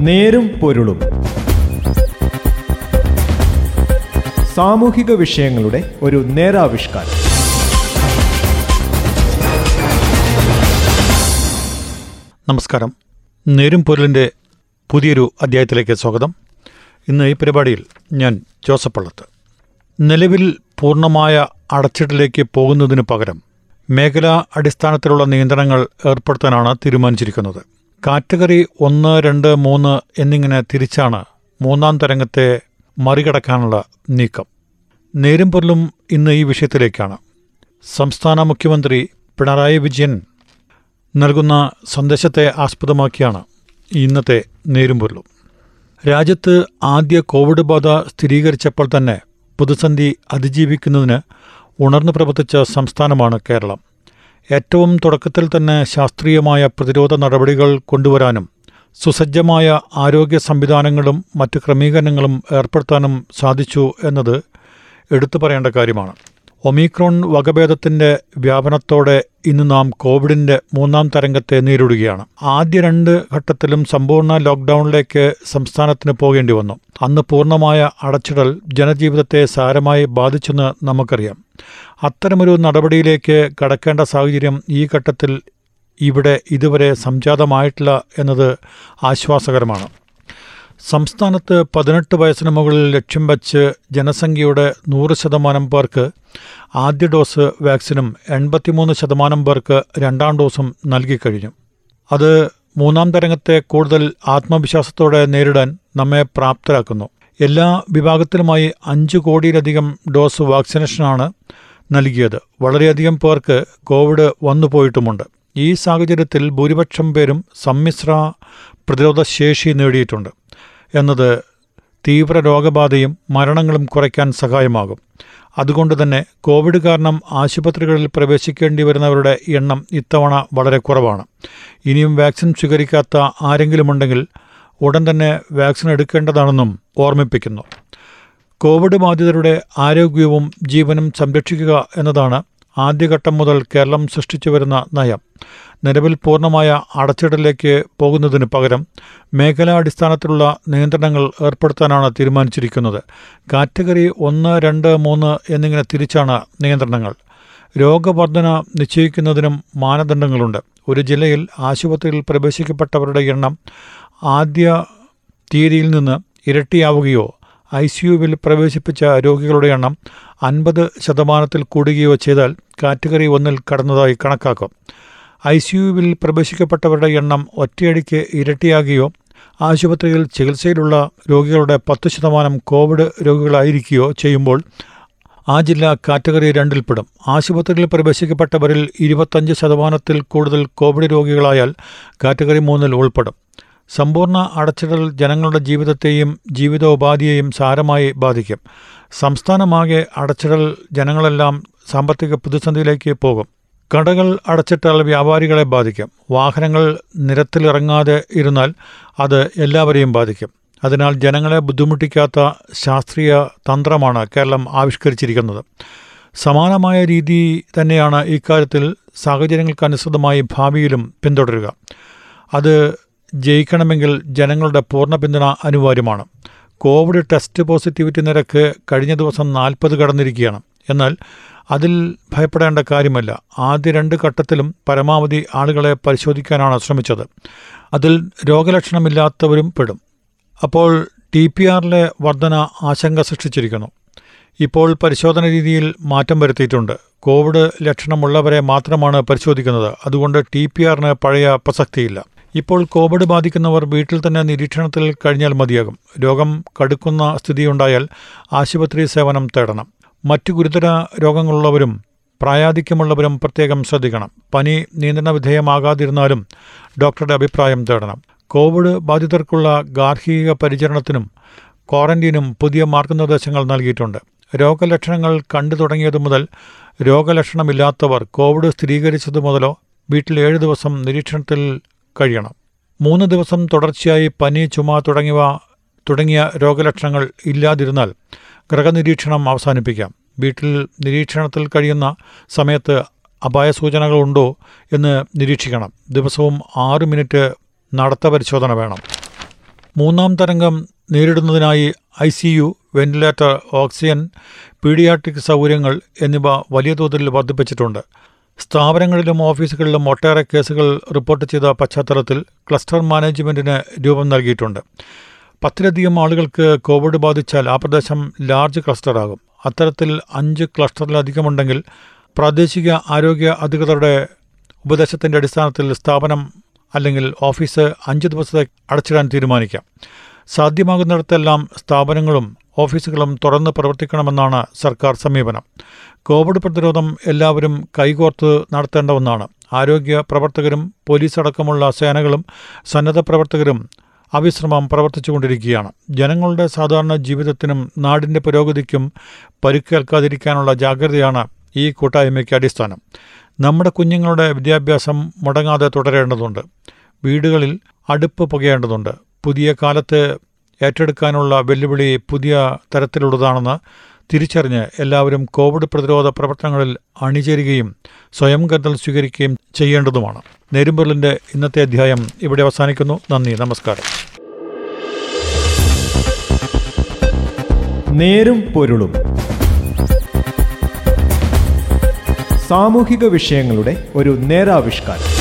നേരും പൊരുളും. സാമൂഹിക വിഷയങ്ങളുടെ ഒരു നേരാവിഷ്കാരം. നമസ്കാരം. നേരും പൊരുളിന്റെ പുതിയൊരു അധ്യായത്തിലേക്ക് സ്വാഗതം. ഇന്ന് ഈ പരിപാടിയിൽ ഞാൻ ജോസഫ് പള്ളത്ത്. നിലവിൽ പൂർണമായ അടച്ചിടലേക്ക് പോകുന്നതിന് പകരം മേഖലാ അടിസ്ഥാനത്തിലുള്ള നിയന്ത്രണങ്ങൾ ഏർപ്പെടുത്താനാണ് തീരുമാനിച്ചിരിക്കുന്നത്. കാറ്റഗറി ഒന്ന് രണ്ട് മൂന്ന് എന്നിങ്ങനെ തിരിച്ചാണ് മൂന്നാം തരംഗത്തെ മറികടക്കാനുള്ള നീക്കം. നേരും ഇന്ന് ഈ വിഷയത്തിലേക്കാണ്. സംസ്ഥാന മുഖ്യമന്ത്രി പിണറായി വിജയൻ നൽകുന്ന സന്ദേശത്തെ ആസ്പദമാക്കിയാണ് ഇന്നത്തെ നേരുംപൊരുളും. രാജ്യത്ത് ആദ്യ കോവിഡ് ബാധ സ്ഥിരീകരിച്ചപ്പോൾ തന്നെ പ്രതിസന്ധി അതിജീവിക്കുന്നതിന് ഉണർന്നു പ്രവർത്തിച്ച സംസ്ഥാനമാണ് കേരളം. ഏറ്റവും തുടക്കത്തിൽ തന്നെ ശാസ്ത്രീയമായ പ്രതിരോധ നടപടികൾ കൊണ്ടുവരാനും സുസജ്ജമായ ആരോഗ്യ സംവിധാനങ്ങളും മറ്റ് ക്രമീകരണങ്ങളും ഏർപ്പെടുത്താനും സാധിച്ചു എന്നത് എടുത്തു പറയേണ്ട കാര്യമാണ്. ഒമിക്രോൺ വകഭേദത്തിന്റെ വ്യാപനത്തോടെ ഇന്ന് നാം കോവിഡിന്റെ മൂന്നാം തരംഗത്തെ നേരിടുകയാണ്. ആദ്യ രണ്ട് ഘട്ടത്തിലും സമ്പൂർണ ലോക്ക്ഡൌണിലേക്ക് സംസ്ഥാനത്തിന് പോകേണ്ടി വന്നു. അന്ന് പൂർണമായ അടച്ചിടൽ ജനജീവിതത്തെ സാരമായി ബാധിച്ചെന്ന് നമുക്കറിയാം. അത്തരമൊരു നടപടിയിലേക്ക് കടക്കേണ്ട സാഹചര്യം ഈ ഘട്ടത്തിൽ ഇവിടെ ഇതുവരെ സംജാതമായിട്ടില്ല എന്നത് ആശ്വാസകരമാണ്. സംസ്ഥാനത്ത് പതിനെട്ട് വയസ്സിന് മുകളിൽ ലക്ഷ്യം വച്ച് ജനസംഖ്യയുടെ നൂറ് ശതമാനം പേർക്ക് ആദ്യ ഡോസ് വാക്സിനും എൺപത്തിമൂന്ന് ശതമാനം പേർക്ക് രണ്ടാം ഡോസും നൽകിക്കഴിഞ്ഞു അത് മൂന്നാം തരംഗത്തെ കൂടുതൽ ആത്മവിശ്വാസത്തോടെ നേരിടാൻ നമ്മെ പ്രാപ്തരാക്കുന്നു. എല്ലാ വിഭാഗത്തിലുമായി അഞ്ച് കോടിയിലധികം ഡോസ് വാക്സിനേഷനാണ് നൽകിയത്. വളരെയധികം പേർക്ക് കോവിഡ് വന്നുപോയിട്ടുമുണ്ട് ഈ സാഹചര്യത്തിൽ ഭൂരിപക്ഷം പേരും സമ്മിശ്ര പ്രതിരോധ ശേഷി നേടിയിട്ടുണ്ട്. എന്നത് തീവ്ര രോഗബാധയും മരണങ്ങളും കുറയ്ക്കാൻ സഹായമാകും. അതുകൊണ്ട് തന്നെ കോവിഡ് കാരണം ആശുപത്രികളിൽ പ്രവേശിക്കേണ്ടി വരുന്നവരുടെ എണ്ണം ഇത്തവണ വളരെ കുറവാണ്. ഇനിയും വാക്സിൻ സ്വീകരിക്കാത്ത ആരെങ്കിലുമുണ്ടെങ്കിൽ ഉടൻ തന്നെ വാക്സിൻ എടുക്കേണ്ടതാണെന്നും ഓർമ്മിപ്പിക്കുന്നു. കോവിഡ് ബാധിതരുടെ ആരോഗ്യവും ജീവനും സംരക്ഷിക്കുക എന്നതാണ് ആദ്യഘട്ടം മുതൽ കേരളം സൃഷ്ടിച്ചു വരുന്ന നയം. നിലവിൽ പൂർണമായ അടച്ചിടലിലേക്ക് പോകുന്നതിന് പകരം മേഖലാടിസ്ഥാനത്തിലുള്ള നിയന്ത്രണങ്ങൾ ഏർപ്പെടുത്താനാണ് തീരുമാനിച്ചിരിക്കുന്നത്. കാറ്റഗറി ഒന്ന് രണ്ട് മൂന്ന് എന്നിങ്ങനെ തിരിച്ചാണ് നിയന്ത്രണങ്ങൾ. രോഗവർധന നിശ്ചയിക്കുന്നതിനും മാനദണ്ഡങ്ങളുണ്ട്. ഒരു ജില്ലയിൽ ആശുപത്രിയിൽ പ്രവേശിക്കപ്പെട്ടവരുടെ എണ്ണം ആദ്യ തീയതിയിൽ നിന്ന് ഇരട്ടിയാവുകയോ ഐ സിയുവിൽ പ്രവേശിപ്പിച്ച രോഗികളുടെ എണ്ണം അൻപത് ശതമാനത്തിൽ കൂടുകയോ ചെയ്താൽ കാറ്റഗറി ഒന്നിൽ കടന്നതായി കണക്കാക്കും. ഐ സിയുവിൽ പ്രവേശിക്കപ്പെട്ടവരുടെ എണ്ണം ഒറ്റയടിക്ക് ഇരട്ടിയാകുകയോ ആശുപത്രിയിൽ ചികിത്സയിലുള്ള രോഗികളുടെ പത്ത് ശതമാനം കോവിഡ് രോഗികളായിരിക്കുകയോ ചെയ്യുമ്പോൾ ആ ജില്ല കാറ്റഗറി രണ്ടിൽപ്പെടും. ആശുപത്രിയിൽ പ്രവേശിക്കപ്പെട്ടവരിൽ ഇരുപത്തഞ്ച് ശതമാനത്തിൽ കൂടുതൽ കോവിഡ് രോഗികളായാൽ കാറ്റഗറി മൂന്നിൽ ഉൾപ്പെടും. സമ്പൂർണ അടച്ചിടൽ ജനങ്ങളുടെ ജീവിതത്തെയും ജീവിതോപാധിയെയും സാരമായി ബാധിക്കും. സംസ്ഥാനമാകെ അടച്ചിടൽ ജനങ്ങളെല്ലാം സാമ്പത്തിക പ്രതിസന്ധിയിലേക്ക് പോകും. കടകൾ അടച്ചിട്ടാൽ വ്യാപാരികളെ ബാധിക്കും. വാഹനങ്ങൾ നിരത്തിലിറങ്ങാതെ ഇരുന്നാൽ അത് എല്ലാവരെയും ബാധിക്കും. അതിനാൽ ജനങ്ങളെ ബുദ്ധിമുട്ടിക്കാത്ത ശാസ്ത്രീയ തന്ത്രമാണ് കേരളം ആവിഷ്കരിച്ചിരിക്കുന്നത്. സമാനമായ രീതി തന്നെയാണ് ഇക്കാര്യത്തിൽ സാഹചര്യങ്ങൾക്കനുസൃതമായി ഭാവിയിലും പിന്തുടരുക. അത് ജയിക്കണമെങ്കിൽ ജനങ്ങളുടെ പൂർണ പിന്തുണ അനിവാര്യമാണ്. കോവിഡ് ടെസ്റ്റ് പോസിറ്റിവിറ്റി നിരക്ക് കഴിഞ്ഞ ദിവസം നാൽപ്പത് കടന്നിരിക്കുകയാണ്. എന്നാൽ അതിൽ ഭയപ്പെടേണ്ട കാര്യമല്ല. ആദ്യ രണ്ട് ഘട്ടത്തിലും പരമാവധി ആളുകളെ പരിശോധിക്കാനാണ് ശ്രമിച്ചത്. അതിൽ രോഗലക്ഷണമില്ലാത്തവരും പെടും. അപ്പോൾ ടി പി ആറിലെ വർധന ആശങ്ക സൃഷ്ടിച്ചിരിക്കുന്നു. ഇപ്പോൾ പരിശോധന രീതിയിൽ മാറ്റം വരുത്തിയിട്ടുണ്ട്. കോവിഡ് ലക്ഷണമുള്ളവരെ മാത്രമാണ് പരിശോധിക്കുന്നത്. അതുകൊണ്ട് ടി പി ആറിന് പഴയ പ്രസക്തിയില്ല. ഇപ്പോൾ കോവിഡ് ബാധിക്കുന്നവർ വീട്ടിൽ തന്നെ നിരീക്ഷണത്തിൽ കഴിഞ്ഞാൽ മതിയാകും. രോഗം കടുക്കുന്ന സ്ഥിതിയുണ്ടായാൽ ആശുപത്രി സേവനം തേടണം. മറ്റു ഗുരുതര രോഗങ്ങളുള്ളവരും പ്രായാധിക്യമുള്ളവരും പ്രത്യേകം ശ്രദ്ധിക്കണം. പനി നിയന്ത്രണ വിധേയമാകാതിരുന്നാലും ഡോക്ടറുടെ അഭിപ്രായം തേടണം. കോവിഡ് ബാധിതർക്കുള്ള ഗാർഹിക പരിചരണത്തിനും ക്വാറന്റീനും പുതിയ മാർഗനിർദ്ദേശങ്ങൾ നൽകിയിട്ടുണ്ട്. രോഗലക്ഷണങ്ങൾ കണ്ടു തുടങ്ങിയതു മുതൽ രോഗലക്ഷണമില്ലാത്തവർ കോവിഡ് സ്ഥിരീകരിച്ചതു മുതലോ വീട്ടിൽ ഏഴ് ദിവസം നിരീക്ഷണത്തിൽ കഴിയണം. മൂന്ന് ദിവസം തുടർച്ചയായി പനി ചുമ തുടങ്ങിയവ തുടങ്ങിയ രോഗലക്ഷണങ്ങൾ ഇല്ലാതിരുന്നാൽ ഗ്രഹനിരീക്ഷണം അവസാനിപ്പിക്കാം. വീട്ടിൽ നിരീക്ഷണത്തിൽ കഴിയുന്ന സമയത്ത് അപായസൂചനകളുണ്ടോ എന്ന് നിരീക്ഷിക്കണം. ദിവസവും ആറ് മിനിറ്റ് നടത്ത പരിശോധന വേണം. മൂന്നാം തരംഗം നേരിടുന്നതിനായി I C U ventilator oxygen paediatric സൗകര്യങ്ങൾ എന്നിവ വലിയ തോതിൽ വർദ്ധിപ്പിച്ചിട്ടുണ്ട്. സ്ഥാപനങ്ങളിലും ഓഫീസുകളിലും ഒട്ടേറെ കേസുകൾ റിപ്പോർട്ട് ചെയ്ത പശ്ചാത്തലത്തിൽ ക്ലസ്റ്റർ മാനേജ്മെന്റിന് രൂപം നൽകിയിട്ടുണ്ട്. പത്തിലധികം ആളുകൾക്ക് കോവിഡ് ബാധിച്ചാൽ ആ പ്രദേശം ലാർജ് ക്ലസ്റ്ററാകും. അത്തരത്തിൽ അഞ്ച് ക്ലസ്റ്ററിലധികമുണ്ടെങ്കിൽ പ്രാദേശിക ആരോഗ്യ അധികൃതരുടെ ഉപദേശത്തിന്റെ അടിസ്ഥാനത്തിൽ സ്ഥാപനം അല്ലെങ്കിൽ ഓഫീസ് അഞ്ച് ദിവസത്തെ അടച്ചിടാൻ തീരുമാനിക്കാം. സാധ്യമാകുന്നിടത്തെല്ലാം സ്ഥാപനങ്ങളും ഓഫീസുകളും തുറന്ന് പ്രവർത്തിക്കണമെന്നാണ് സർക്കാർ സമീപനം. കോവിഡ് പ്രതിരോധം എല്ലാവരും കൈകോർത്ത് നടത്തേണ്ട ഒന്നാണ്. ആരോഗ്യ പ്രവർത്തകരും പോലീസ് അടക്കമുള്ള സേനകളും സന്നദ്ധ പ്രവർത്തകരും അവിശ്രമം പ്രവർത്തിച്ചുകൊണ്ടിരിക്കുകയാണ്. ജനങ്ങളുടെ സാധാരണ ജീവിതത്തിനും നാടിന്റെ പുരോഗതിക്കും പരുക്കേൽക്കാതിരിക്കാനുള്ള ജാഗ്രതയാണ് ഈ കൂട്ടായ്മയ്ക്ക് അടിസ്ഥാനം. നമ്മുടെ കുഞ്ഞുങ്ങളുടെ വിദ്യാഭ്യാസം മുടങ്ങാതെ തുടരേണ്ടതുണ്ട്. വീടുകളിൽ അടുപ്പ് പുകയേണ്ടതുണ്ട്. പുതിയ കാലത്ത് ഏറ്റെടുക്കാനുള്ള വെല്ലുവിളി പുതിയ തരത്തിലുള്ളതാണെന്ന് തിരിച്ചറിഞ്ഞ് എല്ലാവരും കോവിഡ് പ്രതിരോധ പ്രവർത്തനങ്ങളിൽ അണിചേരുകയും സ്വയം കരുതൽ സ്വീകരിക്കുകയും ചെയ്യേണ്ടതുമാണ്. നേരുംപൊരുളിന്റെ ഇന്നത്തെ അധ്യായം ഇവിടെ അവസാനിക്കുന്നു. നന്ദി. നമസ്കാരം. നേരും പൊരുളും സാമൂഹിക വിഷയങ്ങളുടെ ഒരു നേരാവിഷ്കാരം.